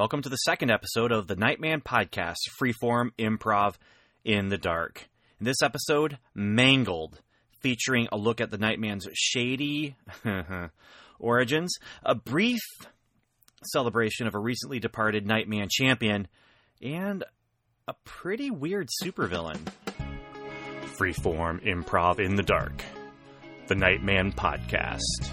Welcome to the second episode of the Nightman Podcast, Freeform Improv in the Dark. In this episode, Mangled, featuring a look at the Nightman's shady origins, a brief celebration of a recently departed Nightman champion, and a pretty weird supervillain. Freeform Improv in the Dark, the Nightman Podcast.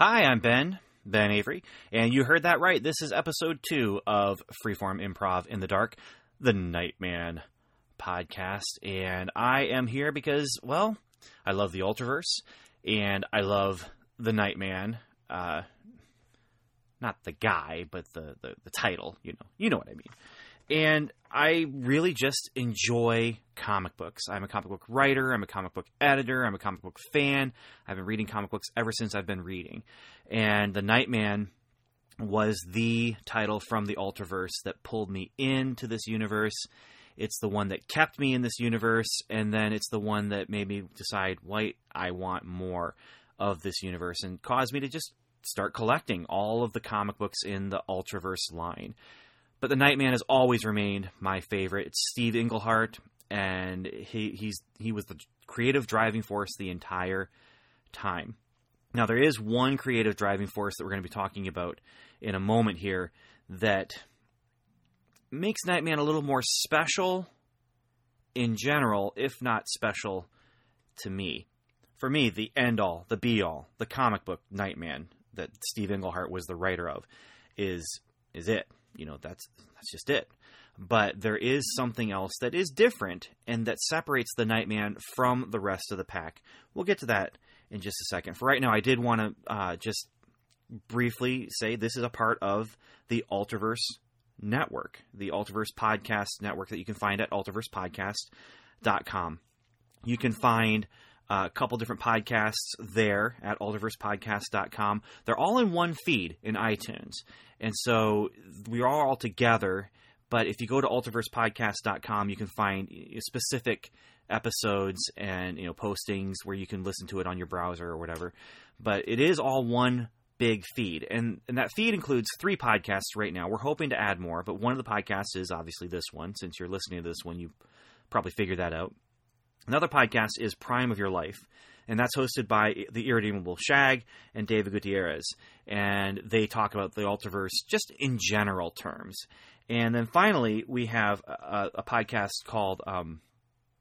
Hi, I'm Ben, Ben Avery, and you heard that right. This is episode two of Freeform Improv in the Dark, the Nightman podcast. And I am here because, well, I love the Ultraverse, and I love the Nightman. Uh, not the guy, but the, the, the title, you know. You know what I mean. And I really just enjoy comic books. I'm a comic book writer, I'm a comic book editor, I'm a comic book fan. I've been reading comic books ever since I've been reading. And The Nightman was the title from the Ultraverse that pulled me into this universe. It's the one that kept me in this universe, and then it's the one that made me decide, wait, I want more of this universe, and caused me to just start collecting all of the comic books in the Ultraverse line. But the Nightman has always remained my favorite. It's Steve Englehart, and he he's he was the creative driving force the entire time. Now there is one creative driving force that we're going to be talking about in a moment here that makes Nightman a little more special in general, if not special to me. For me, the end all, the be all, the comic book Nightman that Steve Englehart was the writer of is is it you know that's that's just it but there is something else that is different and that separates the nightman from the rest of the pack we'll get to that in just a second for right now i did want to uh, just briefly say this is a part of the ultraverse network the ultraverse podcast network that you can find at ultraversepodcast.com you can find a couple different podcasts there at ultraversepodcast.com. They're all in one feed in iTunes. And so we are all together. But if you go to ultraversepodcast.com, you can find specific episodes and you know postings where you can listen to it on your browser or whatever. But it is all one big feed, and and that feed includes three podcasts right now. We're hoping to add more, but one of the podcasts is obviously this one. Since you're listening to this one, you probably figured that out. Another podcast is Prime of Your Life, and that's hosted by the Irredeemable Shag and David Gutierrez. And they talk about the Ultraverse just in general terms. And then finally, we have a, a podcast called um,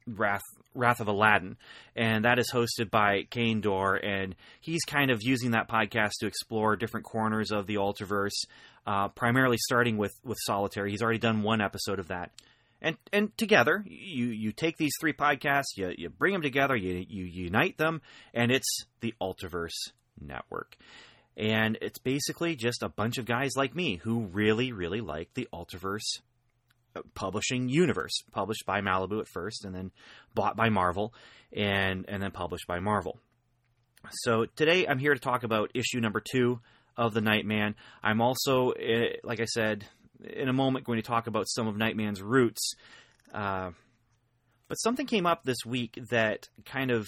Wrath Wrath of Aladdin, and that is hosted by Kane Dorr, and he's kind of using that podcast to explore different corners of the Ultraverse, uh, primarily starting with with Solitaire. He's already done one episode of that, and and together you you take these three podcasts you you bring them together you you unite them and it's the Ultraverse network. And it's basically just a bunch of guys like me who really really like the Ultraverse uh, publishing universe published by Malibu at first and then bought by Marvel and and then published by Marvel. So today I'm here to talk about issue number 2 of the Nightman. I'm also eh, like I said in a moment going to talk about some of Nightman's roots. Uh, but something came up this week that kind of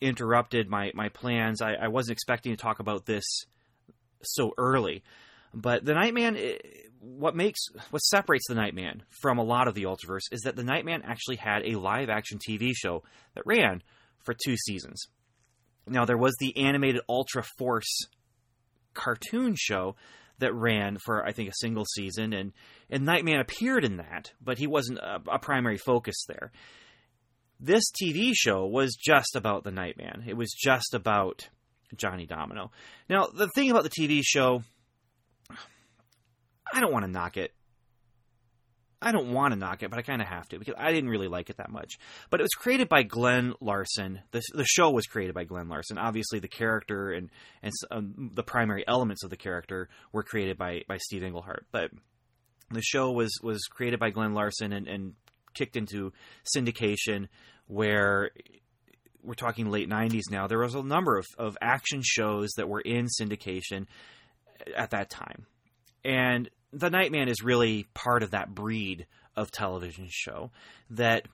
interrupted my, my plans. I, I wasn't expecting to talk about this so early. But the Nightman, eh, what makes what separates the Nightman from a lot of the Ultraverse is that the Nightman actually had a live action TV show that ran for two seasons. Now there was the animated Ultra Force cartoon show that ran for I think a single season, and and Nightman appeared in that, but he wasn't a, a primary focus there. This TV show was just about the Nightman. It was just about Johnny Domino. Now the thing about the TV show, I don't want to knock it. I don't want to knock it, but I kind of have to because I didn't really like it that much. But it was created by Glen Larson. The, the show was created by Glen Larson. Obviously, the character and and um, the primary elements of the character were created by by Steve Englehart. But the show was was created by Glen Larson and, and kicked into syndication, where we're talking late 90s now, there was a number of, of action shows that were in syndication at that time. And The Nightman is really part of that breed of television show that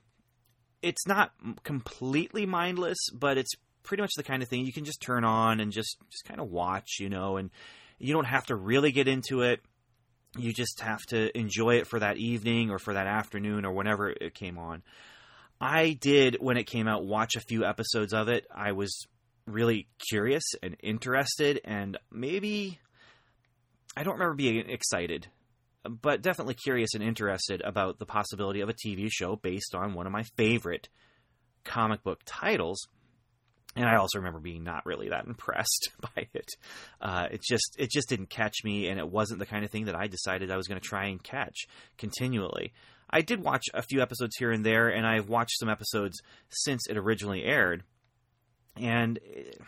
it's not completely mindless, but it's pretty much the kind of thing you can just turn on and just just kind of watch, you know, and you don't have to really get into it. You just have to enjoy it for that evening or for that afternoon or whenever it came on. I did when it came out watch a few episodes of it. I was really curious and interested and maybe I don't remember being excited, but definitely curious and interested about the possibility of a TV show based on one of my favorite comic book titles. And I also remember being not really that impressed by it. Uh, it just it just didn't catch me, and it wasn't the kind of thing that I decided I was going to try and catch continually. I did watch a few episodes here and there, and I've watched some episodes since it originally aired, and it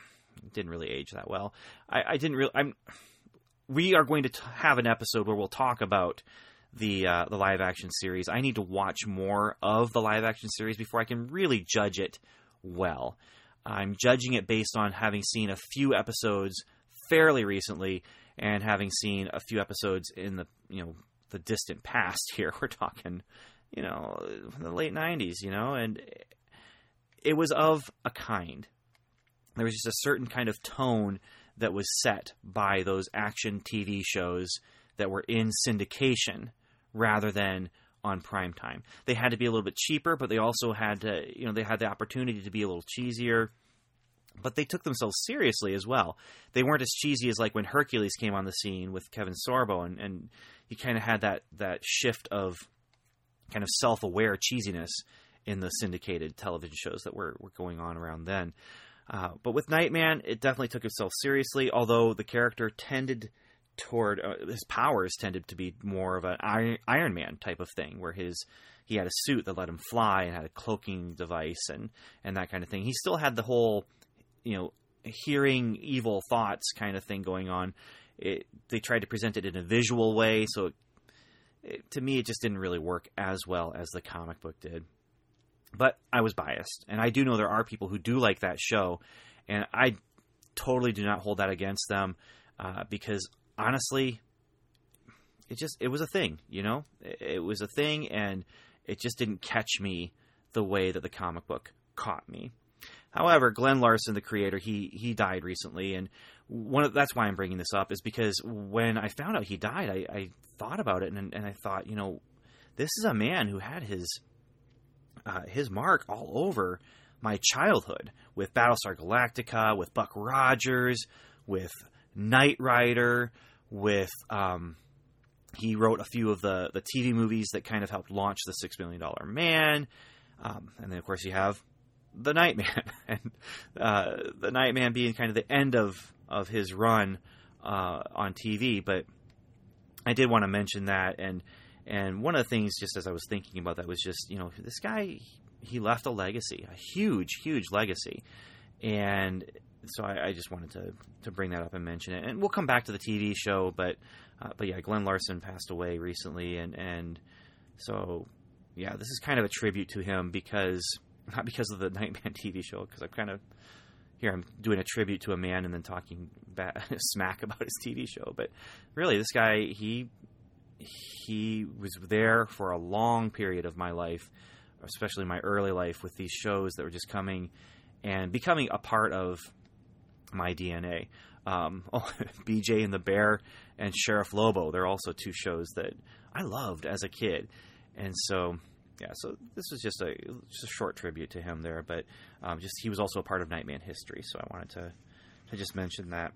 didn't really age that well. I, I didn't really. I'm. We are going to t- have an episode where we'll talk about the uh, the live action series. I need to watch more of the live action series before I can really judge it well. I'm judging it based on having seen a few episodes fairly recently and having seen a few episodes in the you know the distant past here. We're talking, you know, the late 90s, you know, and it was of a kind. There was just a certain kind of tone that was set by those action TV shows that were in syndication rather than on prime time. They had to be a little bit cheaper, but they also had to, you know, they had the opportunity to be a little cheesier. But they took themselves seriously as well. They weren't as cheesy as like when Hercules came on the scene with Kevin Sorbo, and, and you kind of had that that shift of kind of self aware cheesiness in the syndicated television shows that were were going on around then. Uh, but with Nightman, it definitely took itself seriously, although the character tended toward uh, his powers tended to be more of an Iron, Iron Man type of thing, where his he had a suit that let him fly and had a cloaking device and and that kind of thing. He still had the whole, you know, hearing evil thoughts kind of thing going on. It, they tried to present it in a visual way, so it, it, to me, it just didn't really work as well as the comic book did. But I was biased, and I do know there are people who do like that show, and I totally do not hold that against them uh, because honestly, it just it was a thing, you know. It was a thing, and it just didn't catch me the way that the comic book caught me. However, Glen Larson, the creator, he he died recently, and one of, that's why I'm bringing this up is because when I found out he died, I, I thought about it, and and I thought, you know, this is a man who had his uh, his mark all over my childhood with Battlestar Galactica, with Buck Rogers, with Knight Rider, with um, he wrote a few of the the TV movies that kind of helped launch the Six Million Dollar Man, um, and then of course you have the Nightman, and uh, the Nightman being kind of the end of of his run uh, on TV. But I did want to mention that, and and one of the things, just as I was thinking about that, was just you know this guy he left a legacy, a huge, huge legacy, and so I, I, just wanted to to bring that up and mention it. And we'll come back to the TV show, but uh, but yeah, Glen Larson passed away recently, and and so yeah, this is kind of a tribute to him because not because of the Nightman TV show, because I'm kind of here I'm doing a tribute to a man and then talking smack about his TV show, but really this guy he he was there for a long period of my life, especially my early life with these shows that were just coming and becoming a part of my DNA. Um, oh, BJ and the Bear and Sheriff Lobo. They're also two shows that I loved as a kid, and so yeah. So this was just a just a short tribute to him there, but um, just he was also a part of Nightman history. So I wanted to to just mention that.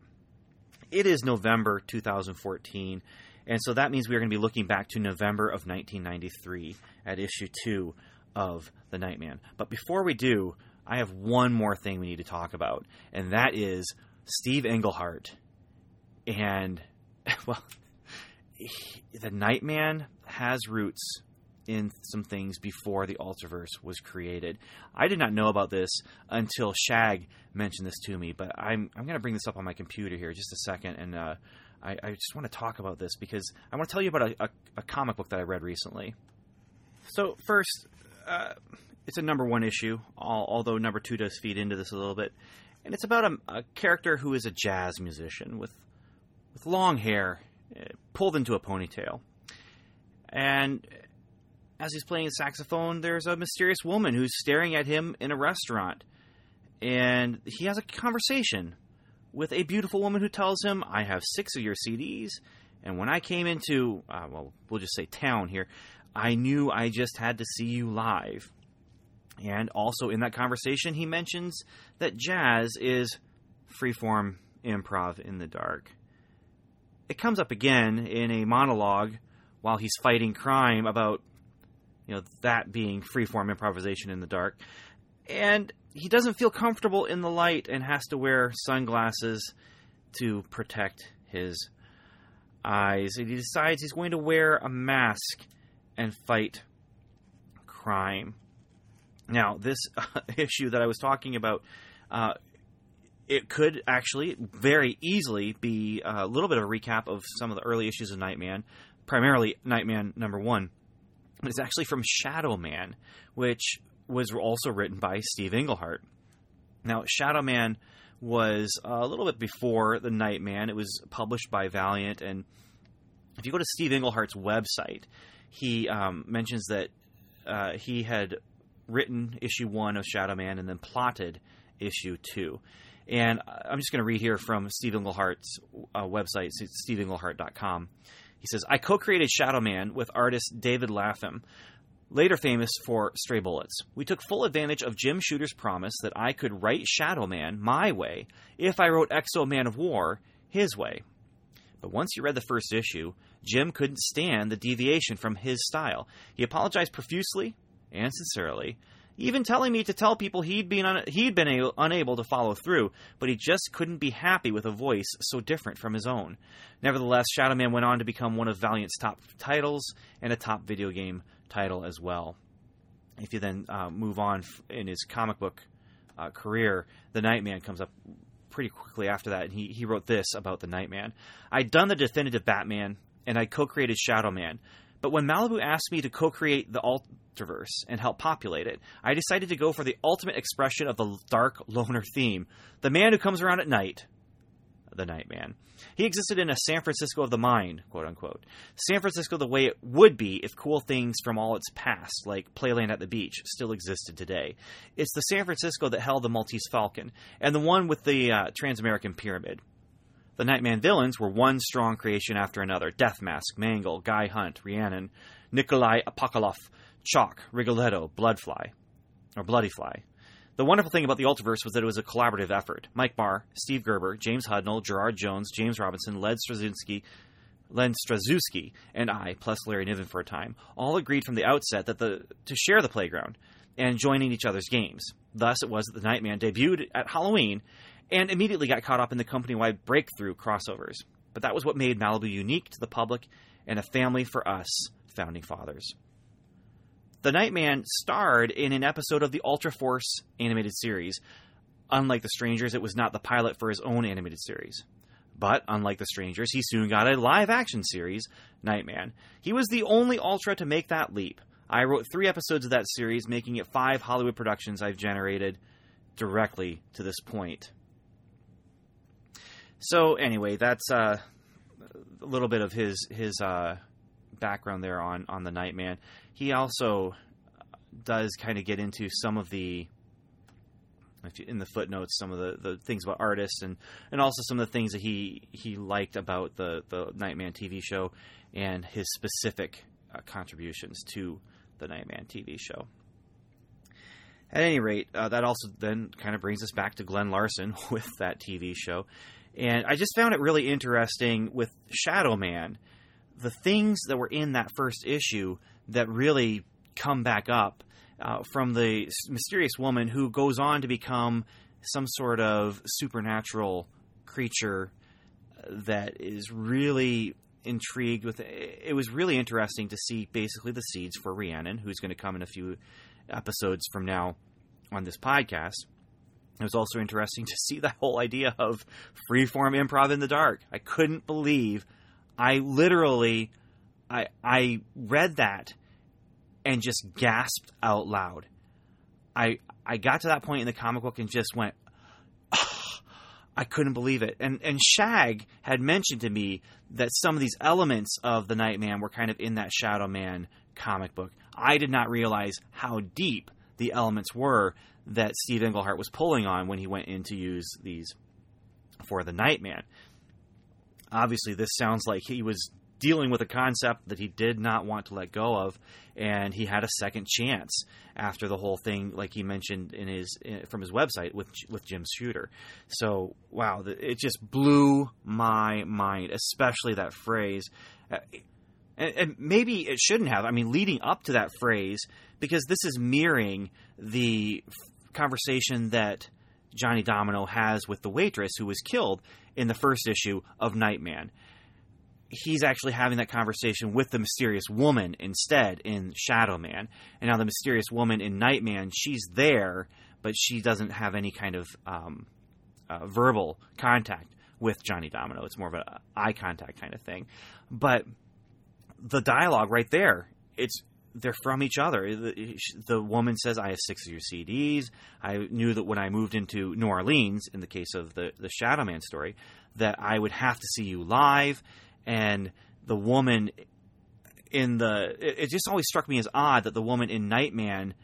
It is November 2014, and so that means we are going to be looking back to November of 1993 at issue two of the Nightman. But before we do, I have one more thing we need to talk about, and that is Steve Englehart. And, well, he, the Nightman has roots in some things before the Ultraverse was created. I did not know about this until Shag mentioned this to me, but I'm I'm going to bring this up on my computer here just a second, and uh, I, I, just want to talk about this because I want to tell you about a, a, a, comic book that I read recently. So first, uh, it's a number one issue, although number two does feed into this a little bit. And it's about a, a character who is a jazz musician with with long hair uh, pulled into a ponytail. And as he's playing his saxophone, there's a mysterious woman who's staring at him in a restaurant. And he has a conversation with a beautiful woman who tells him, I have six of your CDs. And when I came into, uh, well, we'll just say town here, I knew I just had to see you live. And also in that conversation, he mentions that jazz is freeform improv in the dark. It comes up again in a monologue while he's fighting crime about you know that being freeform improvisation in the dark. And he doesn't feel comfortable in the light and has to wear sunglasses to protect his eyes. And he decides he's going to wear a mask and fight crime. Now, this uh, issue that I was talking about, uh, it could actually very easily be a little bit of a recap of some of the early issues of Nightman, primarily Nightman number one. It's actually from Shadow Man, which was also written by Steve Englehart. Now, Shadow Man was a little bit before the Nightman. It was published by Valiant, and if you go to Steve Englehart's website, he um, mentions that uh, he had written issue one of Shadow Man and then plotted issue two. And I'm just going to read here from Steve Englehart's uh, website, steveenglehart.com. He says, I co created Shadow Man with artist David Lapham, later famous for Stray Bullets. We took full advantage of Jim Shooter's promise that I could write Shadow Man my way if I wrote X-O Manowar his way. But once you read the first issue, Jim couldn't stand the deviation from his style. He apologized profusely and sincerely, even telling me to tell people he'd been un- he'd been a- unable to follow through, but he just couldn't be happy with a voice so different from his own. Nevertheless, Shadow Man went on to become one of Valiant's top titles and a top video game title as well. If you then uh, move on in his comic book uh, career, the Nightman comes up pretty quickly after that, and he, he wrote this about the Nightman. I'd done the definitive Batman, and I co created Shadow Man. But when Malibu asked me to co create the Ultraverse and help populate it, I decided to go for the ultimate expression of the dark loner theme the man who comes around at night, the Nightman. He existed in a San Francisco of the mind, quote unquote. San Francisco the way it would be if cool things from all its past, like Playland at the Beach, still existed today. It's the San Francisco that held the Maltese Falcon, and the one with the uh, Transamerican Pyramid. The Nightman villains were one strong creation after another Deathmask, Mangle, Guy Hunt, Rhiannon, Nikolai Apokolov, Chalk, Rigoletto, Bloodfly, or Bloody Fly. The wonderful thing about the Ultraverse was that it was a collaborative effort. Mike Barr, Steve Gerber, James Hudnall, Gerard Jones, James Robinson, Len Straczynski, Len Strazewski, and I, plus Larry Niven for a time, all agreed from the outset that the to share the playground and joining each other's games. Thus, it was that the Nightman debuted at Halloween and immediately got caught up in the company-wide breakthrough crossovers. But that was what made Malibu unique to the public and a family for us founding fathers. The Nightman starred in an episode of the Ultra Force animated series. Unlike The Strangers, it was not the pilot for his own animated series. But, unlike The Strangers, he soon got a live action series, Nightman. He was the only Ultra to make that leap. I wrote three episodes of that series, making it five Hollywood productions I've generated directly to this point. So, anyway, that's uh, a little bit of his his uh, background there on on the Nightman. He also does kind of get into some of the in the footnotes some of the, the things about artists and, and also some of the things that he he liked about the the Nightman TV show and his specific uh, contributions to the Nightman TV show. At any rate, uh, that also then kind of brings us back to Glen Larson with that TV show. And I just found it really interesting with Shadow Man the things that were in that first issue that really come back up uh, from the mysterious woman who goes on to become some sort of supernatural creature that is really intrigued with it was really interesting to see basically the seeds for Rhiannon who's going to come in a few episodes from now on this podcast it was also interesting to see that whole idea of freeform improv in the dark I couldn't believe I literally, I I read that and just gasped out loud. I I got to that point in the comic book and just went, I couldn't believe it. And and Shag had mentioned to me that some of these elements of the Nightman were kind of in that Shadow Man comic book. I did not realize how deep the elements were that Steve Englehart was pulling on when he went in to use these for the Nightman. Obviously, this sounds like he was dealing with a concept that he did not want to let go of, and he had a second chance after the whole thing, like he mentioned in his in, from his website with with Jim Shooter. So wow, it just blew my mind, especially that phrase. Uh, and, and maybe it shouldn't have. I mean, leading up to that phrase, because this is mirroring the conversation that Johnny Domino has with the waitress who was killed in the first issue of Nightman he's actually having that conversation with the mysterious woman instead in Shadow Man. And now the mysterious woman in Nightman, she's there, but she doesn't have any kind of um, uh, verbal contact with Johnny Domino. It's more of an eye contact kind of thing. But the dialogue right there, it's they're from each other. The, the, woman says, "I have six of your CDs." I knew that when I moved into New Orleans, in the case of the the Shadow Man story, that I would have to see you live and the woman in the it, it just always struck me as odd that the woman in Nightman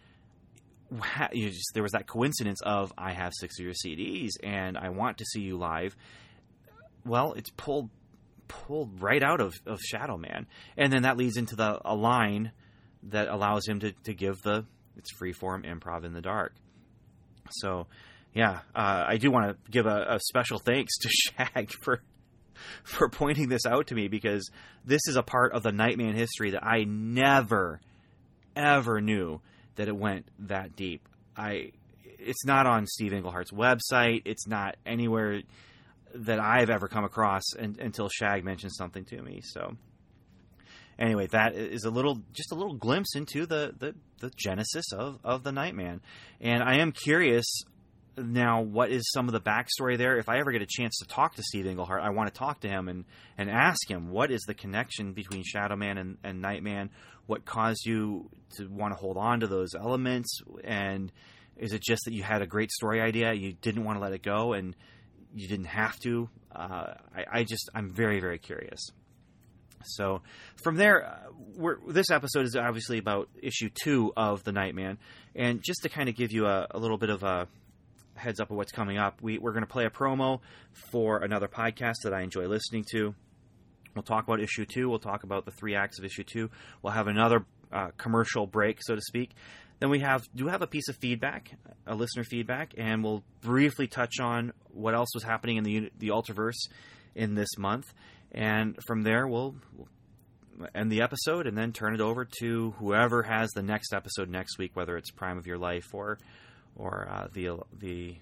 there was that coincidence of I have six of your CDs and I want to see you live. Well, it's pulled pulled right out of, of Shadow Man, and then that leads into the a line that allows him to, to give the it's freeform improv in the dark. So, yeah, uh, I do want to give a, a special thanks to Shag for for pointing this out to me because this is a part of the Nightman history that I never, ever knew that it went that deep. I, it's not on Steve Englehart's website. It's not anywhere that I've ever come across and, until Shag mentioned something to me. So, anyway, that is a little, just a little glimpse into the the, the genesis of of the Nightman, and I am curious now what is some of the backstory there. If i ever get a chance to talk to steve englehart i want to talk to him and, and ask him what is the connection between shadow man and, and nightman what caused you to want to hold on to those elements? And is it just that you had a great story idea you didn't want to let it go and you didn't have to? Uh, I, I, just i'm very very curious so from there uh, this episode is obviously about issue two of the nightman and just to kind of give you a, a little bit of a heads up of what's coming up. We, we're going to play a promo for another podcast that I enjoy listening to. We'll talk about issue two. We'll talk about the three acts of issue two. We'll have another uh, commercial break, so to speak. Then we have do have a piece of feedback, a listener feedback, and we'll briefly touch on what else was happening in the the Ultraverse in this month. And from there, we'll, we'll end the episode and then turn it over to whoever has the next episode next week, whether it's Prime of Your Life or or uh, the the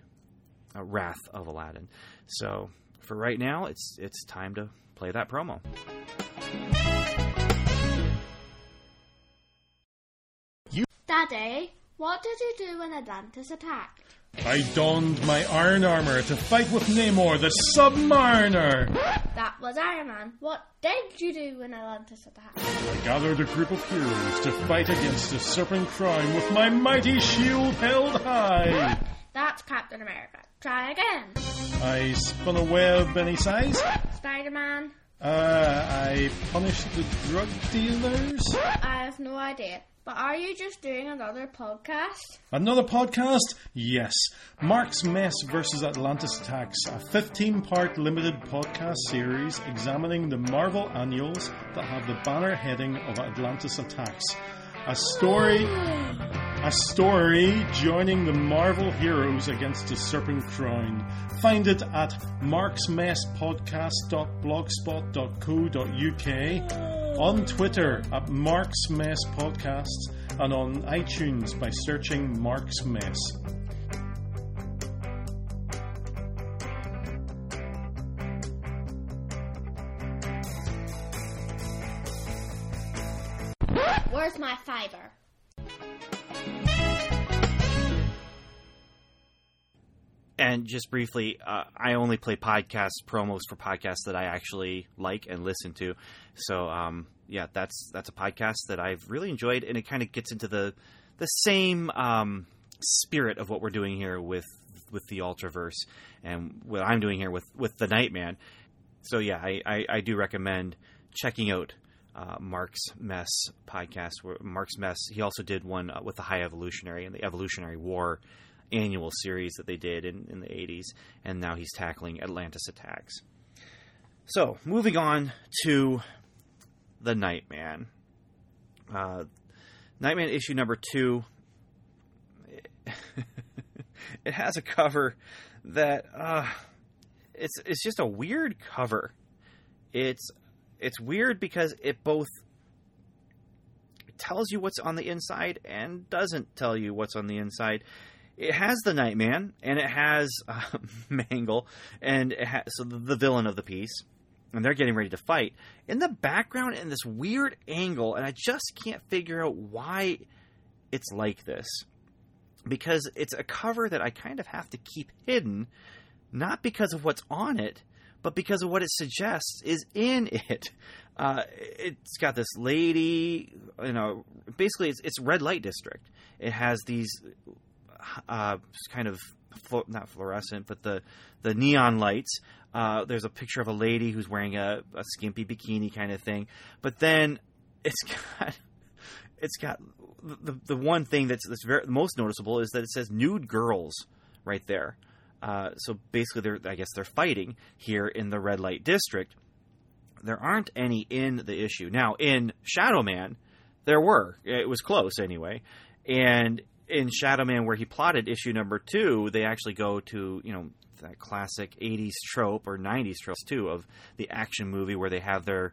uh, Wrath of Aladdin. So for right now, it's it's time to play that promo. You, Daddy, what did you do when Atlantis attacked? I donned my iron armor to fight with Namor, the Submariner. That was Iron Man. What did you do when Atlantis attacked? I gathered a group of heroes to fight against the serpent crown with my mighty shield held high. That's Captain America. Try again. I spun a web any size. Spider Man. Uh, I punished the drug dealers. I have no idea. But are you just doing another podcast? Another podcast? Yes. Mark's Mess versus Atlantis Attacks, a 15 part limited podcast series examining the Marvel annuals that have the banner heading of Atlantis Attacks. A story. A story joining the Marvel heroes against the Serpent Crown. Find it at marksmesspodcast.blogspot.co.uk on Twitter at Mark's Mess Podcasts and on iTunes by searching Mark's Mess. Where's my And just briefly, uh, I only play podcast promos for podcasts that I actually like and listen to. So, um, yeah, that's that's a podcast that I've really enjoyed, and it kind of gets into the the same um, spirit of what we're doing here with with the Ultraverse and what I'm doing here with with the Nightman. So yeah, I, I, I do recommend checking out uh, Mark's Mess podcast. Where Mark's Mess, he also did one uh, with the High Evolutionary and the Evolutionary War annual series that they did in, in the 80s, and now he's tackling Atlantis attacks. So, moving on to the Nightman. Uh, Nightman issue number two. it has a cover that uh, it's it's just a weird cover. It's it's weird because it both tells you what's on the inside and doesn't tell you what's on the inside. It has the Nightman and it has uh, Mangle and it has, so the, villain of the piece, and they're getting ready to fight in the background in this weird angle, and I just can't figure out why it's like this because it's a cover that I kind of have to keep hidden, not because of what's on it, but because of what it suggests is in it. Uh, it's got this lady, you know, basically it's, it's red light district. It has these uh, kind of not fluorescent, but the the neon lights. Uh, there's a picture of a lady who's wearing a, a skimpy bikini kind of thing, but then it's got it's got the the one thing that's that's very most noticeable is that it says nude girls right there. Uh, so basically, they're I guess they're fighting here in the red light district. There aren't any in the issue now. In Shadow Man, there were. It was close anyway, and in Shadow Man, where he plotted issue number two, they actually go to you know that classic '80s trope or '90s trope too of the action movie where they have their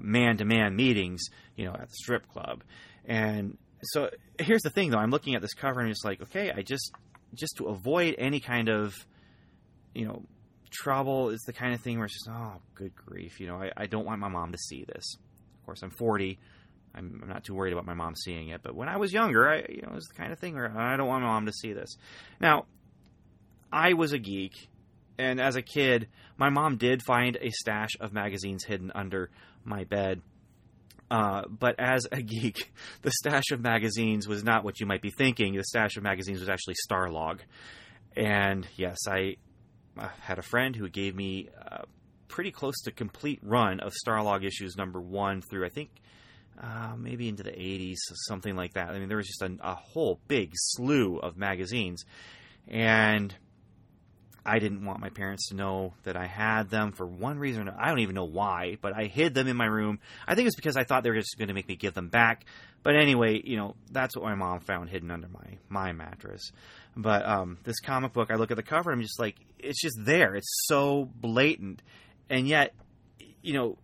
man to man meetings, you know, at the strip club. And so here's the thing, though. I'm looking at this cover and it's like, okay, I just just to avoid any kind of you know trouble is the kind of thing where it's just oh good grief you know I, I don't want my mom to see this of course i'm 40 I'm, I'm, not too worried about my mom seeing it but when i was younger i you know it was the kind of thing where i don't want my mom to see this now i was a geek and as a kid my mom did find a stash of magazines hidden under my bed uh, but as a geek, the stash of magazines was not what you might be thinking. The stash of magazines was actually Starlog. And yes, I uh, had a friend who gave me a pretty close to complete run of Starlog issues number one through, I think, uh, maybe into the 80s, something like that. I mean, there was just a, a whole big slew of magazines. And I didn't want my parents to know that I had them for one reason. I don't even know why, but I hid them in my room. I think it's because I thought they were just going to make me give them back. But anyway, you know, that's what my mom found hidden under my my mattress. But um, this comic book, I look at the cover, I'm just like, it's just there. It's so blatant, and yet, you know,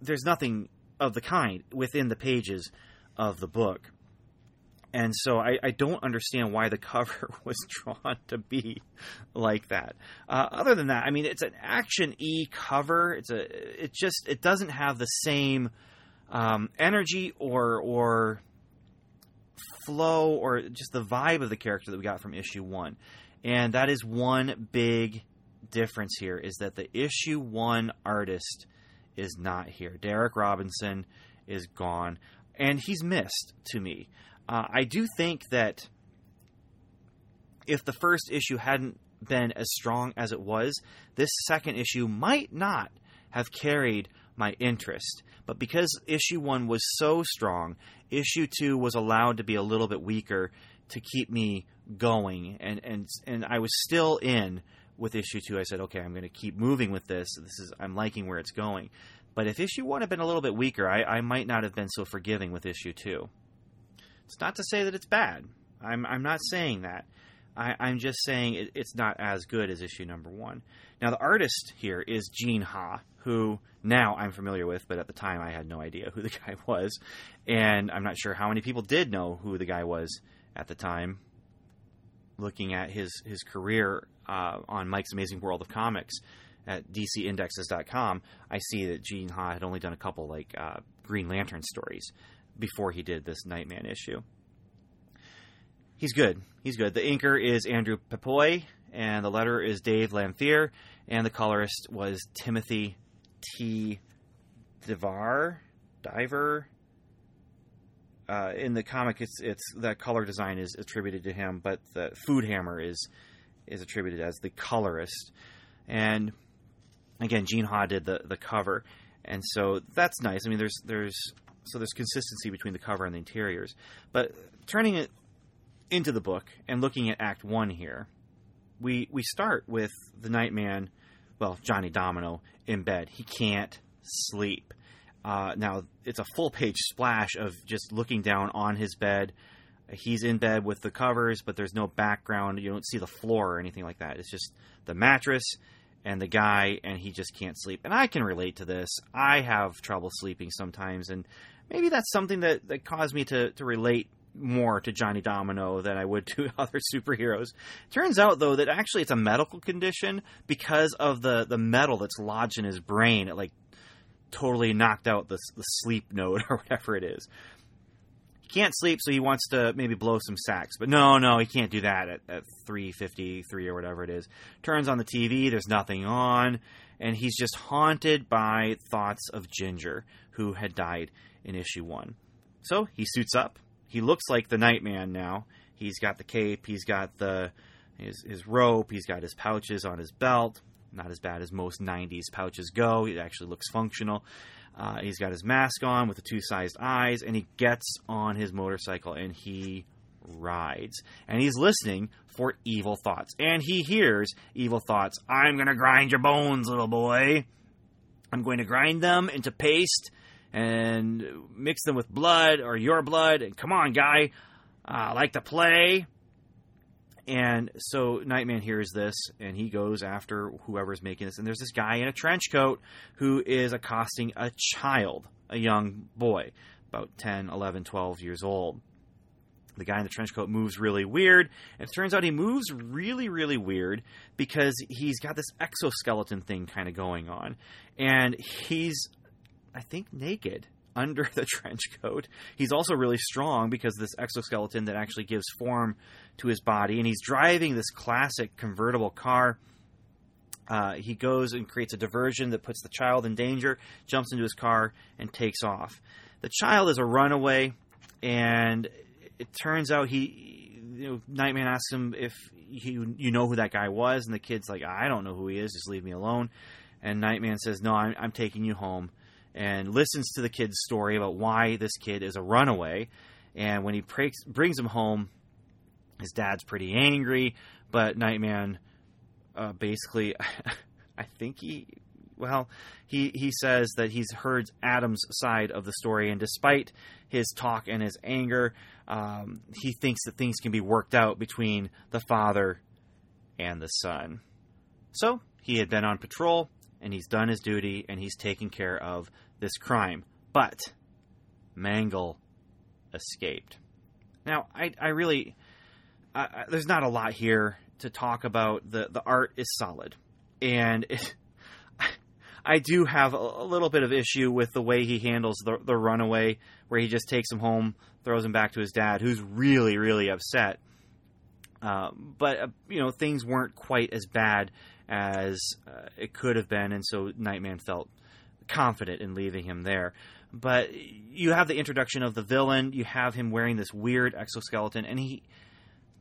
there's nothing of the kind within the pages of the book and so I, I, don't understand why the cover was drawn to be like that. Uh, other than that, I mean, it's an action e cover. It's a it just it doesn't have the same um, energy or or flow or just the vibe of the character that we got from issue one, and that is one big difference here is that the issue one artist is not here. Derek Robinson is gone, and he's missed to me. Uh, I do think that if the first issue hadn't been as strong as it was, this second issue might not have carried my interest. But because issue one was so strong, issue two was allowed to be a little bit weaker to keep me going, and and and I was still in with issue two. I said, okay, I'm going to keep moving with this. This is I'm liking where it's going. But if issue one had been a little bit weaker, I, I might not have been so forgiving with issue two. It's not to say that it's bad. I'm I'm not saying that. I, am just saying it, it's not as good as issue number one. Now the artist here is Gene Ha, who now I'm familiar with, but at the time I had no idea who the guy was, and I'm not sure how many people did know who the guy was at the time. Looking at his his career uh, on Mike's Amazing World of Comics at DCIndexes.com, I see that Gene Ha had only done a couple like uh, Green Lantern stories before he did this Nightman issue. He's good. He's good. The inker is Andrew Pepoy, and the letterer is Dave Lanphear, and the colorist was Timothy T. Divar, Diver. Uh, in the comic, it's it's that color design is attributed to him, but the Food Hammer is is attributed as the colorist. And again, Gene Ha did the the cover, and so that's nice. I mean, there's there's so there's consistency between the cover and the interiors. But turning it into the book and looking at Act One here, we we start with the Nightman, well, Johnny Domino in bed. He can't sleep. Uh, now it's a full page splash of just looking down on his bed. He's in bed with the covers, but there's no background. You don't see the floor or anything like that. It's just the mattress and the guy, and he just can't sleep. And I can relate to this. I have trouble sleeping sometimes, and maybe that's something that, that caused me to, to relate more to Johnny Domino than I would to other superheroes. Turns out though that actually it's a medical condition because of the, the metal that's lodged in his brain. It like totally knocked out the, the sleep node or whatever it is. He can't sleep, so he wants to maybe blow some sax. But no, no, he can't do that at, at 353 or whatever it is. Turns on the TV, there's nothing on, and he's just haunted by thoughts of Ginger, who had died in issue one. So he suits up. He looks like the Nightman now. He's got the cape, he's got the his, his rope, he's got his pouches on his belt not as bad as most 90s pouches go. It actually looks functional. Uh, he's got his mask on with the two sized eyes, and he gets on his motorcycle and he rides. And he's listening for evil thoughts. And he hears evil thoughts I'm going to grind your bones, little boy. I'm going to grind them into paste and mix them with blood or your blood. And come on, guy. Uh, I like to play. And so Nightman hears this and he goes after whoever's making this. And there's this guy in a trench coat who is accosting a child, a young boy, about 10, 11, 12 years old. The guy in the trench coat moves really weird. And it turns out he moves really, really weird because he's got this exoskeleton thing kind of going on. And he's, I think, naked under the trench coat. He's also really strong because this exoskeleton that actually gives form to his body, and he's driving this classic convertible car. Uh, he goes and creates a diversion that puts the child in danger, jumps into his car, and takes off. The child is a runaway, and it turns out he, you know, Nightman asks him if he, you know who that guy was, and the kid's like, I don't know who he is, just leave me alone. And Nightman says, No, I'm, I'm taking you home and listens to the kid's story about why this kid is a runaway. And when he brings him home, his dad's pretty angry, but Nightman uh, basically, I think he, well, he, he says that he's heard Adam's side of the story, and despite his talk and his anger, um, he thinks that things can be worked out between the father and the son. So he had been on patrol and he's done his duty and he's taken care of this crime. But Mangle escaped. Now, I, I really, there's not a lot here to talk about. The, the art is solid. And it, I do have a, a, little bit of issue with the way he handles the, the runaway, where he just takes him home, throws him back to his dad, who's really, really upset. Uh, but, uh, you know, things weren't quite as bad as uh, it could have been, and so Nightman felt confident in leaving him there. But you have the introduction of the villain. You have him wearing this weird exoskeleton, and he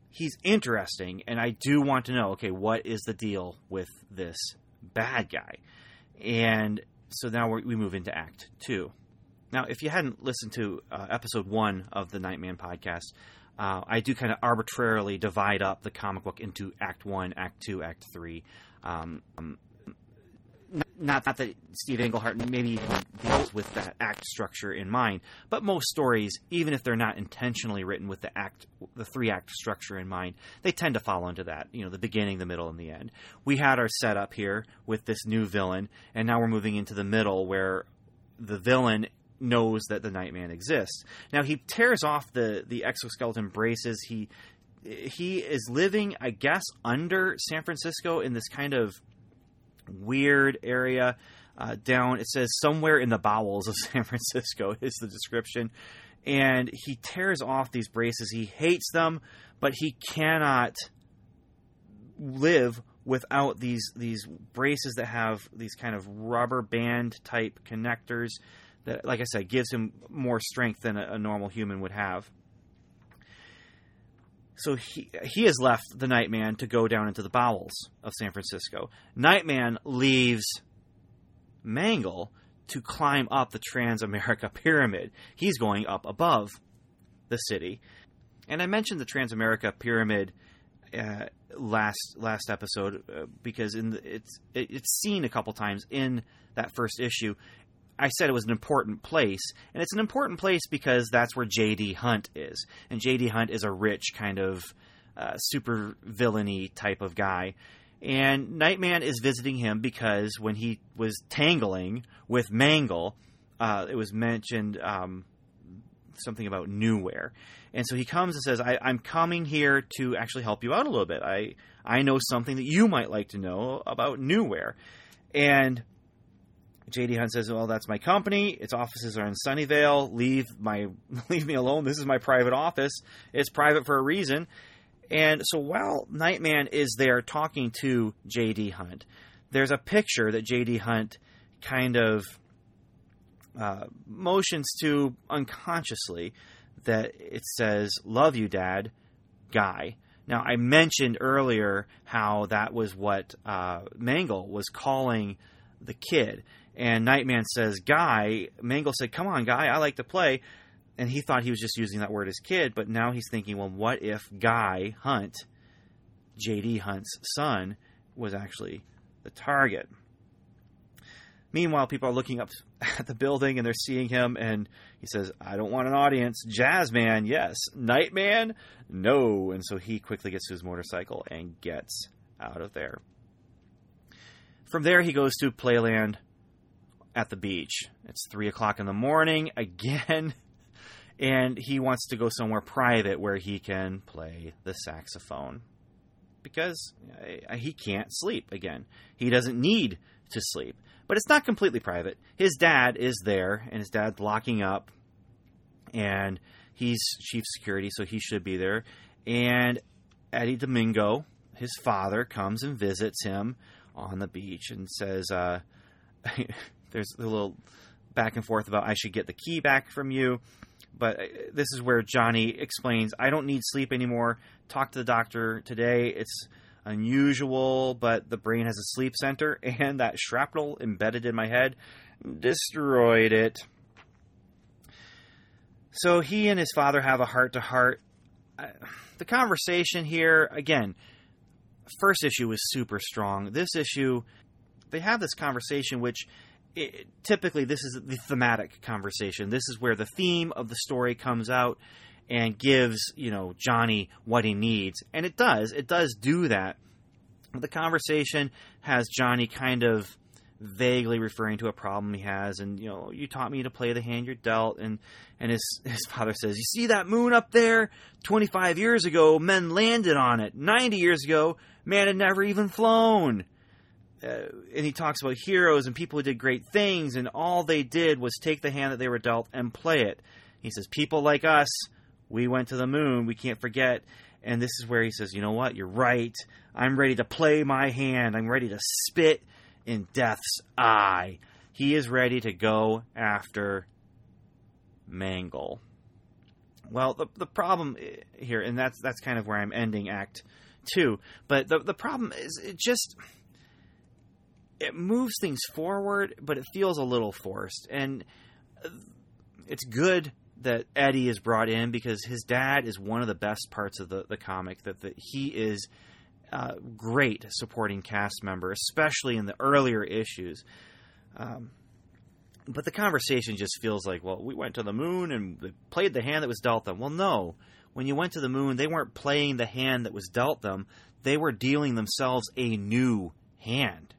he's interesting. And I do want to know, okay, what is the deal with this bad guy? And so now we move into Act Two. Now, if you hadn't listened to uh, episode one of the Nightman podcast, uh, I do kind of arbitrarily divide up the comic book into Act One, Act Two, Act Three. Um, um, not, not that Steve Englehart maybe deals with that act structure in mind, but most stories, even if they're not intentionally written with the act, the three act structure in mind, they tend to fall into that. You know, the beginning, the middle, and the end. We had our setup here with this new villain, and now we're moving into the middle where the villain knows that the Nightman exists. Now he tears off the the exoskeleton braces. He he is living, I guess, under San Francisco in this kind of weird area. Uh, down, it says somewhere in the bowels of San Francisco is the description. And he tears off these braces. He hates them, but he cannot live without these these braces that have these kind of rubber band type connectors that, like I said, gives him more strength than a, a normal human would have. So he he has left the Nightman to go down into the bowels of San Francisco. Nightman leaves Mangle to climb up the Transamerica Pyramid. He's going up above the city. And I mentioned the Transamerica Pyramid uh, last last episode uh, because in the, it's it, it's seen a couple times in that first issue. I said it was an important place, and it's an important place because that's where J.D. Hunt is, and J.D. Hunt is a rich kind of uh, super villainy type of guy. And Nightman is visiting him because when he was tangling with Mangle, uh, it was mentioned um, something about Newware. And so he comes and says, I, am coming here to actually help you out a little bit. I, I know something that you might like to know about Newware. And JD Hunt says, "Well, that's my company. Its offices are in Sunnyvale. Leave my leave me alone. This is my private office. It's private for a reason." And so while Nightman is there talking to JD Hunt, there's a picture that JD Hunt kind of uh, motions to unconsciously that it says "Love you, Dad, Guy." Now I mentioned earlier how that was what uh, Mangle was calling the kid, and Nightman says, Guy, Mangle said, Come on, Guy, I like to play. And he thought he was just using that word as kid, but now he's thinking, well, what if Guy Hunt, J.D. Hunt's son, was actually the target? Meanwhile, people are looking up at the building and they're seeing him, and he says, I don't want an audience. Jazzman, yes. Nightman, no. And so he quickly gets to his motorcycle and gets out of there. From there, he goes to Playland at the beach. It's three o'clock in the morning again, and he wants to go somewhere private where he can play the saxophone because uh, he can't sleep again. He doesn't need to sleep, but it's not completely private. His dad is there, and his dad's locking up, and he's chief security, so he should be there. And Eddie Domino, his father, comes and visits him on the beach and says, uh, There's a little back and forth about I should get the key back from you. But uh, this is where Johnny explains I don't need sleep anymore. Talk to the doctor today. It's unusual, but the brain has a sleep center, and that shrapnel embedded in my head destroyed it. So he and his father have a heart to heart. The conversation here, again, first issue was super strong. This issue, they have this conversation which it, typically this is the thematic conversation. This is where the theme of the story comes out and gives you know Johnny what he needs, and it does. It does do that. The conversation has Johnny kind of vaguely referring to a problem he has, and you know, you taught me to play the hand you're dealt, and and his his father says, you see that moon up there? Twenty five years ago, men landed on it. Ninety years ago, man had never even flown uh, and he talks about heroes and people who did great things, and all they did was take the hand that they were dealt and play it. He says, People like us, we went to the moon, we can't forget. And this is where he says, You know what? You're right. I'm ready to play my hand. I'm ready to spit in death's eye. He is ready to go after Mangle. Well, the, the problem here, and that's that's kind of where I'm ending Act Two. But the the problem is it just it moves things forward, but it feels a little forced. And it's good that Eddie is brought in because his dad is one of the best parts of the, the comic. That, that he is uh, great supporting cast member, especially in the earlier issues. Um, but the conversation just feels like, well, we went to the moon and played the hand that was dealt them. Well, no. When you went to the moon, they weren't playing the hand that was dealt them. They were dealing themselves a new hand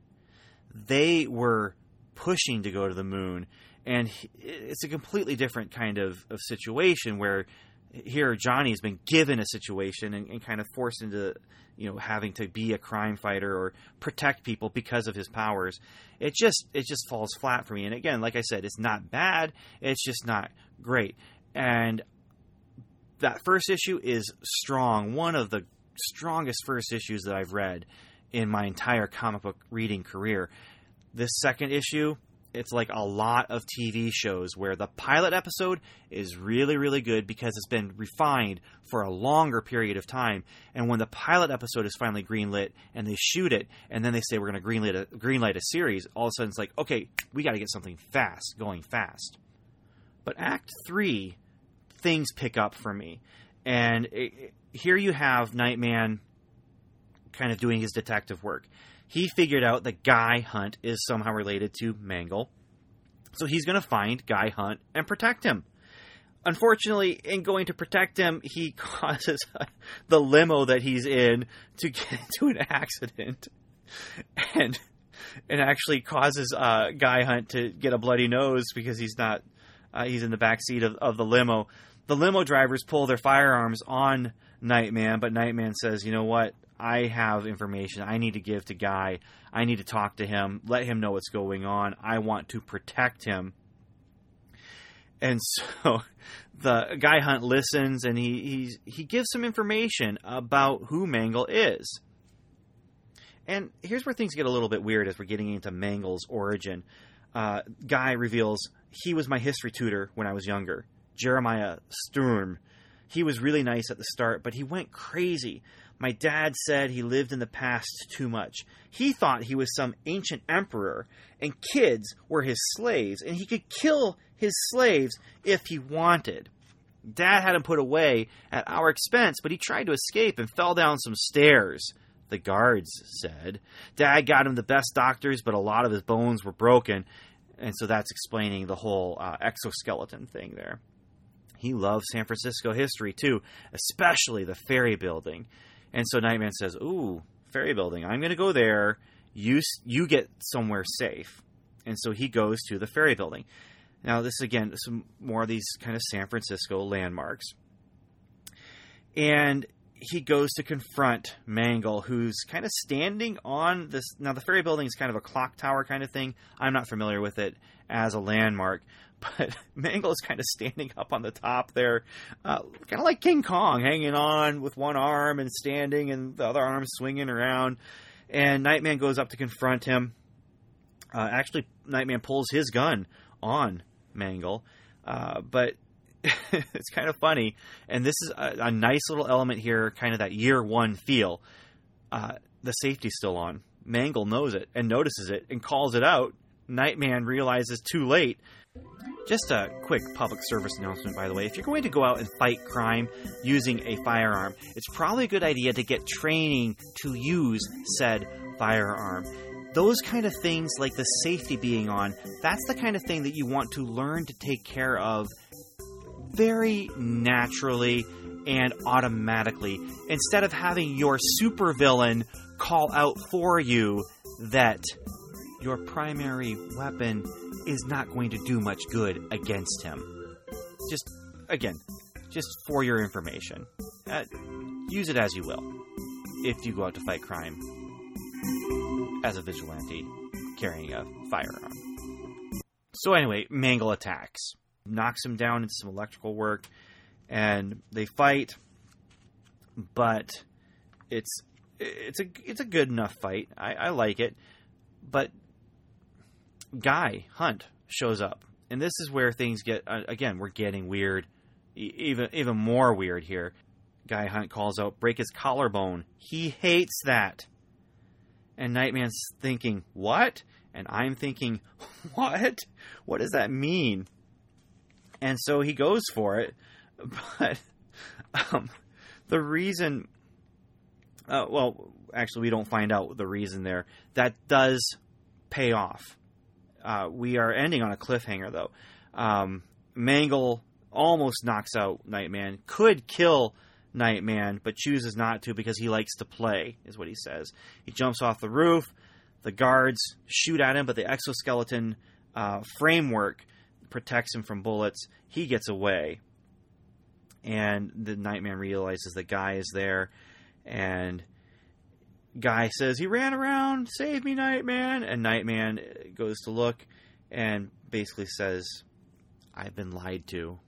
they were pushing to go to the moon, and it's a completely different kind of, of situation where here Johnny's been given a situation and, and, kind of forced into you know having to be a crime fighter or protect people because of his powers. It just it just falls flat for me. And again, like I said, it's not bad. It's just not great. And that first issue is strong. One of the strongest first issues that I've read in my entire comic book reading career. This second issue it's like a lot of TV shows where the pilot episode is really, really good because it's been refined for a longer period of time. And when the pilot episode is finally greenlit and they shoot it, and then they say we're going to greenlight a, greenlight a series, all of a sudden it's like, okay, we got to get something fast, going fast. But Act Three, things pick up for me, and it, here you have Nightman kind of doing his detective work he figured out that Guy Hunt is somehow related to Mangle. So he's going to find Guy Hunt and protect him. Unfortunately, in going to protect him, he causes the limo that he's in to get into an accident. And and actually causes uh, Guy Hunt to get a bloody nose because he's not uh, he's in the back seat of, of the limo. The limo drivers pull their firearms on Nightman, but Nightman says, "You know what? I have information I need to give to Guy. I need to talk to him, let him know what's going on. I want to protect him. And so the Guy Hunt listens and he he gives some information about who Mangle is. And here's where things get a little bit weird as we're getting into Mangle's origin. Uh, Guy reveals he was my history tutor when I was younger, Jeremiah Sturm. He was really nice at the start, but he went crazy my dad said he lived in the past too much. He thought he was some ancient emperor, and kids were his slaves, and he could kill his slaves if he wanted. Dad had him put away at our expense, but he tried to escape and fell down some stairs, the guards said. Dad got him the best doctors, but a lot of his bones were broken, and so that's explaining the whole uh, exoskeleton thing there. He loved San Francisco history too, especially the ferry building. And so Nightman says, "Ooh, ferry building. I'm going to go there. You you get somewhere safe." And so he goes to the ferry building. Now, this again, some more of these kind of San Francisco landmarks. And he goes to confront Mangle, who's kind of standing on this. Now, the ferry building is kind of a clock tower kind of thing. I'm not familiar with it as a landmark, but Mangle is kind of standing up on the top there, uh, kind of like King Kong, hanging on with one arm and standing, and the other arm swinging around. And Nightman goes up to confront him. Uh, actually, Nightman pulls his gun on Mangle, uh, but it's kind of funny. And this is a, a, nice little element here, kind of that year one feel. Uh, the safety's still on. Mangle knows it and notices it and calls it out. Nightman realizes too late just a quick public service announcement, by the way. If you're going to go out and fight crime using a firearm, it's probably a good idea to get training to use said firearm. Those kind of things, like the safety being on, that's the kind of thing that you want to learn to take care of very naturally and automatically instead of having your supervillain call out for you that your primary weapon is not going to do much good against him. Just, again, just for your information. Uh, use it as you will if you go out to fight crime as a vigilante carrying a firearm. So, anyway, Mangle attacks, knocks him down into some electrical work, and they fight, but it's it's a it's a good enough fight. I, I like it, but Guy Hunt shows up, and this is where things get uh, again. We're getting weird, even even more weird here. Guy Hunt calls out, "Break his collarbone." He hates that, and Nightman's thinking, "What?" And I'm thinking, "What? What does that mean?" And so he goes for it, but um, the reason, uh, well, actually, we don't find out the reason there. That does pay off uh, we are ending on a cliffhanger, though. Um, Mangle almost knocks out Nightman, could kill Nightman, but chooses not to because he likes to play, is what he says. He jumps off the roof. The guards shoot at him, but the exoskeleton uh, framework protects him from bullets. He gets away. And the Nightman realizes the guy is there, and guy says he ran around, save me, Nightman, and Nightman goes to look and basically says, "I've been lied to,"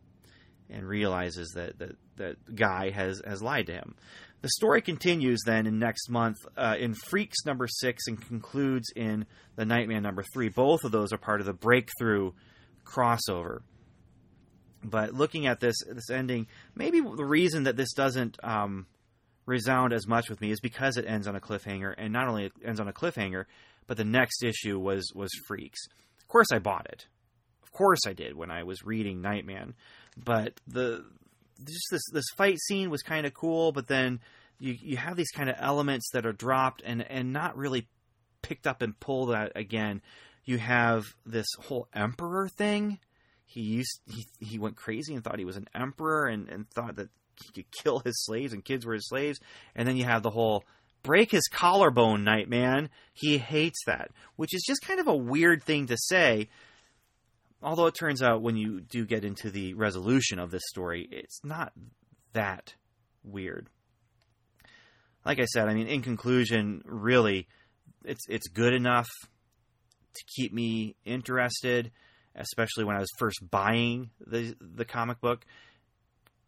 and realizes that that that guy has has lied to him. The story continues then in next month uh, in Freex number six and concludes in the Nightman number three. Both of those are part of the Break-Thru crossover. But looking at this this ending, maybe the reason that this doesn't um, resound as much with me is because it ends on a cliffhanger, and not only it ends on a cliffhanger, but the next issue was was Freex. Of course, I bought it. Of course, I did when I was reading Nightman. But the just this this fight scene was kind of cool, but then you you have these kind of elements that are dropped and and not really picked up and pulled out again. You have this whole emperor thing he used he he went crazy and thought he was an emperor and, and thought that could kill his slaves and kids were his slaves. And then you have the whole break his collarbone night, man. He hates that, which is just kind of a weird thing to say. Although it turns out when you do get into the resolution of this story, it's not that weird. Like I said, I mean, in conclusion, really, it's it's good enough to keep me interested especially when I was first buying the the comic book,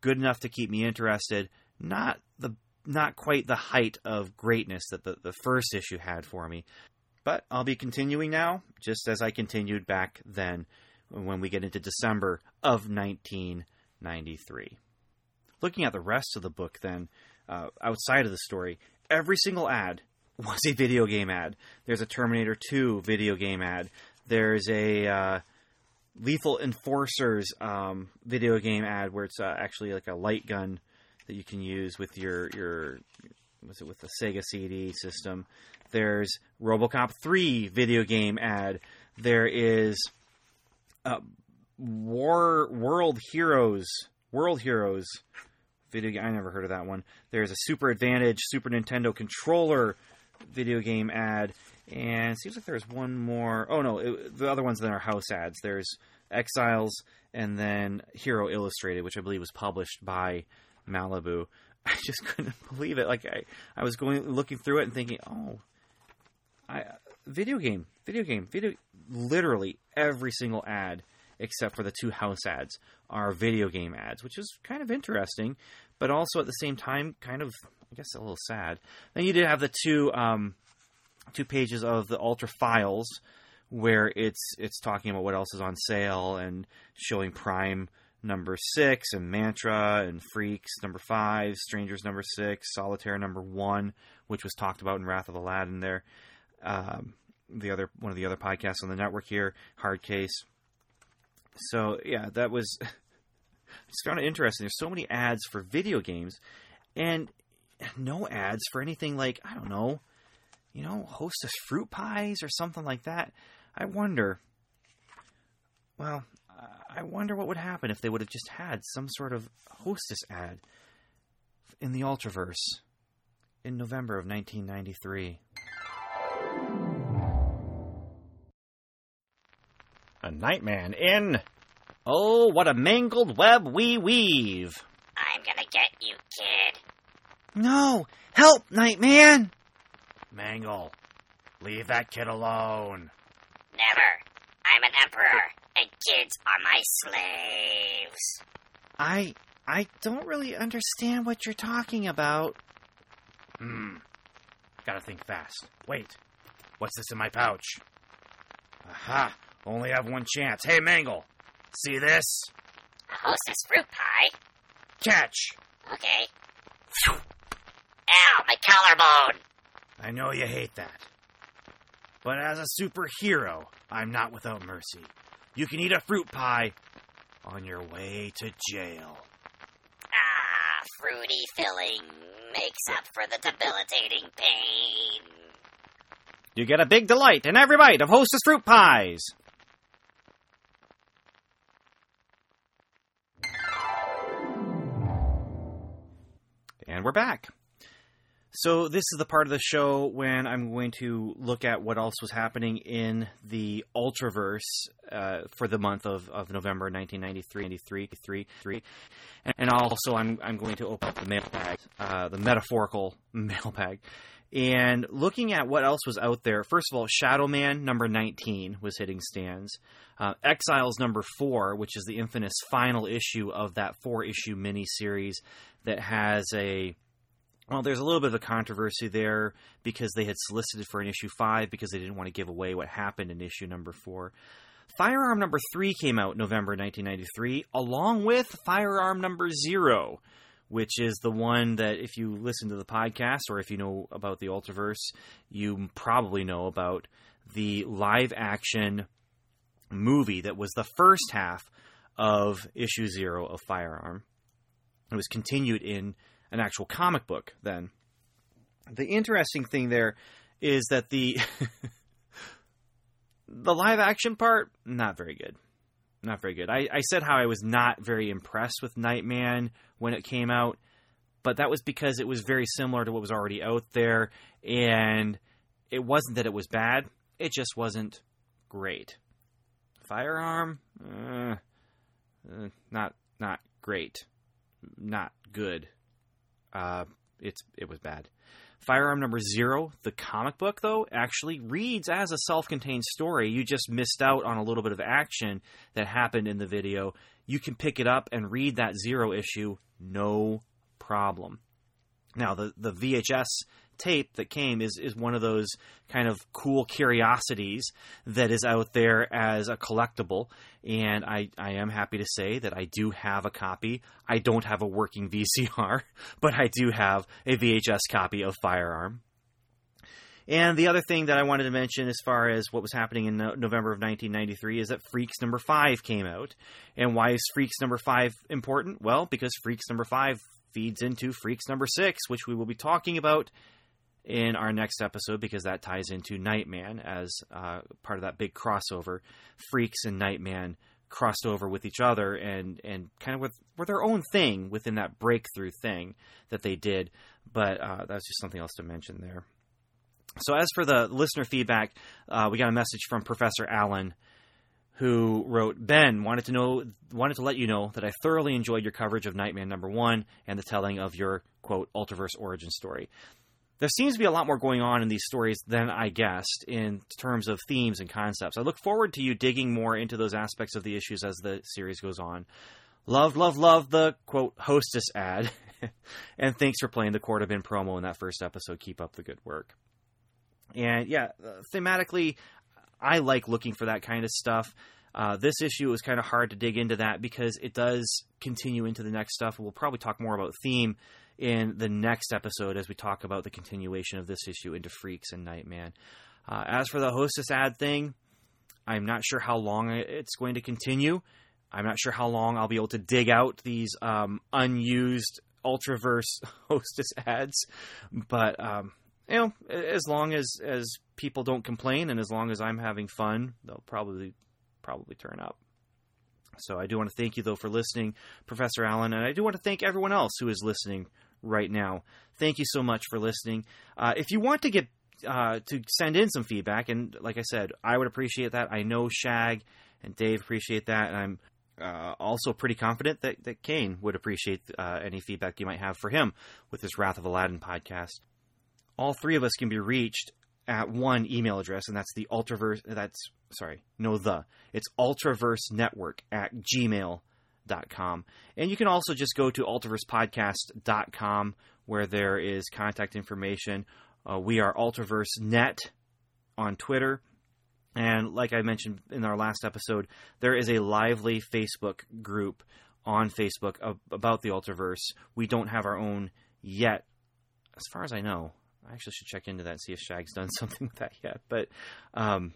good enough to keep me interested. Not the not quite the height of greatness that the, the first issue had for me. But I'll be continuing now, just as I continued back then when we get into December of 1993. Looking at the rest of the book, then, uh, outside of the story, every single ad was a video game ad. There's a Terminator 2 video game ad. There's a. Uh, Lethal Enforcers um, video game ad where it's uh, actually like a light gun that you can use with your your was it with the Sega CD system. There's RoboCop 3 video game ad. There is uh, War World Heroes World Heroes video game. I never heard of that one. There's a Super Advantage Super Nintendo controller video game ad, and it seems like there's one more. Oh no, it, the other ones that are house ads. There's Exiles and then Hero Illustrated, which I believe was published by Malibu. I just couldn't believe it. Like I, I was going looking through it and thinking, oh, I video game, video game, video. Literally every single ad except for the two house ads are video game ads, which is kind of interesting, but also at the same time kind of I guess a little sad. Then you did have the two um, two pages of the Ultra Files, where it's it's talking about what else is on sale and showing Prime number six and Mantra and Freex number five, Strangers number six, Solitaire number one, which was talked about in Wrath of Aladdin. There, um, the other one of the other podcasts on the network here, Hard Case. So yeah, that was. just found it interesting. There's so many ads for video games, and no ads for anything like I don't know, you know, Hostess fruit pies or something like that. I wonder. Well, I wonder what would happen if they would have just had some sort of Hostess ad in the Ultraverse in November of 1993. A Nightman in. Oh, what a mangled web we weave! I'm gonna get you, kid. No! Help, Nightman! Mangle, leave that kid alone. Never. I'm an emperor, and kids are my slaves. I I don't really understand what you're talking about. Hmm. Gotta think fast. Wait. What's this in my pouch? Aha! Only have one chance. Hey, Mangle! See this? A hostess fruit pie? Catch! Okay. Ow, my collarbone! I know you hate that. But as a superhero, I'm not without mercy. You can eat a fruit pie on your way to jail. Ah, fruity filling makes up for the debilitating pain. You get a big delight in every bite of Hostess fruit pies. And we're back. So this is the part of the show when I'm going to look at what else was happening in the Ultraverse uh, for the month of, of November 1993, 93, 3, 3. And also I'm, I'm going to open up the mailbag, uh, the metaphorical mailbag. And looking at what else was out there, first of all, Shadow Man number 19 was hitting stands. Uh, Exiles number 4, which is the infamous final issue of that four issue miniseries that has a well, there's a little bit of a controversy there because they had solicited for an issue five because they didn't want to give away what happened in issue number four. Firearm number three came out November 1993, along with Firearm number zero, which is the one that if you listen to the podcast or if you know about the Ultraverse, you probably know about the live action movie that was the first half of issue zero of Firearm. It was continued in an actual comic book then. The interesting thing there is that the the live action part not very good. Not very good. I, I said how I was not very impressed with Nightman when it came out, but that was because it was very similar to what was already out there, and it wasn't that it was bad. It just wasn't great. Firearm, uh, uh, not not great, not good. Uh, it's it was bad. Firearm number zero, the comic book though, actually reads as a self-contained story. You just missed out on a little bit of action that happened in the video. You can pick it up and read that zero issue, no problem. Now the the VHS tape that came is, is one of those kind of cool curiosities that is out there as a collectible. And I, I am happy to say that I do have a copy. I don't have a working VCR, but I do have a VHS copy of Firearm. And the other thing that I wanted to mention as far as what was happening in November of 1993 is that Freex number 5 came out. And why is Freex number 5 important? Well, because Freex number 5 feeds into Freex number 6, which we will be talking about in our next episode because that ties into Nightman as uh, part of that big crossover. Freex and Nightman crossed over with each other and and kind of with were their own thing within that Break-Thru thing that they did. But uh, that's just something else to mention there. So as for the listener feedback, uh, we got a message from Professor Allen who wrote Ben wanted to know wanted to let you know that I thoroughly enjoyed your coverage of Nightman number one and the telling of your quote Ultraverse origin story there seems to be a lot more going on in these stories than I guessed in terms of themes and concepts. I look forward to you digging more into those aspects of the issues as the series goes on. Love, love, love the quote hostess ad. and thanks for playing the Bin promo in that first episode. Keep up the good work. And yeah, thematically, I like looking for that kind of stuff. Uh, this issue was kind of hard to dig into that because it does continue into the next stuff. We'll probably talk more about theme in the next episode as we talk about the continuation of this issue into Freex and Nightman. Uh, as for the hostess ad thing, I'm not sure how long it's going to continue. I'm not sure how long I'll be able to dig out these um, unused Ultraverse hostess ads, but um, you know, as long as as people don't complain and as long as I'm having fun, they'll probably probably turn up. So I do want to thank you though for listening, Professor Allen, and I do want to thank everyone else who is listening right now. Thank you so much for listening. Uh, if you want to get uh, to send in some feedback, and like I said, I would appreciate that. I know Shag and Dave appreciate that, and I'm uh, also pretty confident that, that Kane would appreciate uh, any feedback you might have for him with this Wrath of Aladdin podcast. All three of us can be reached at one email address, and that's the Ultraverse. That's sorry, no the. It's Ultraverse Network at gmail ultraversepodcast.com. And you can also just go to ultraversepodcast.com where there is contact information. Uh, we are Ultraverse Net on Twitter. And like I mentioned in our last episode, there is a lively Facebook group on Facebook about the Ultraverse. We don't have our own yet, as far as I know. I actually should check into that and see if Shag's done something with that yet. But um,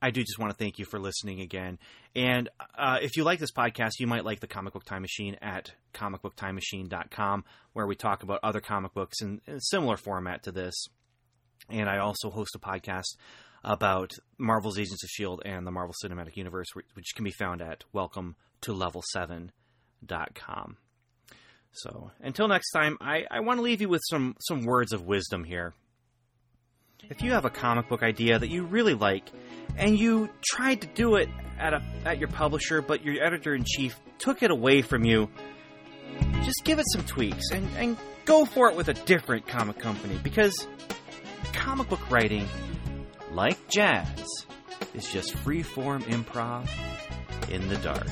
I do just want to thank you for listening again. And uh, if you like this podcast, you might like the Comic Book Time Machine at comicbooktimemachine.com, where we talk about other comic books in, in a similar format to this. And I also host a podcast about Marvel's Agents of S.H.I.E.L.D. and the Marvel Cinematic Universe, which can be found at welcome to level7.com. So until next time, I, I want to leave you with some, some words of wisdom here. If you have a comic book idea that you really like, and you tried to do it at a at your publisher, but your editor in chief took it away from you, just give it some tweaks and, and go for it with a different comic company because comic book writing, like jazz, is just freeform improv in the dark.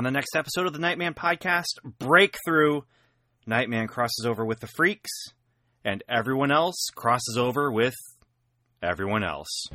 On the next episode of the Nightman podcast, Break-Thru, Nightman crosses over with the Freex, and everyone else crosses over with everyone else.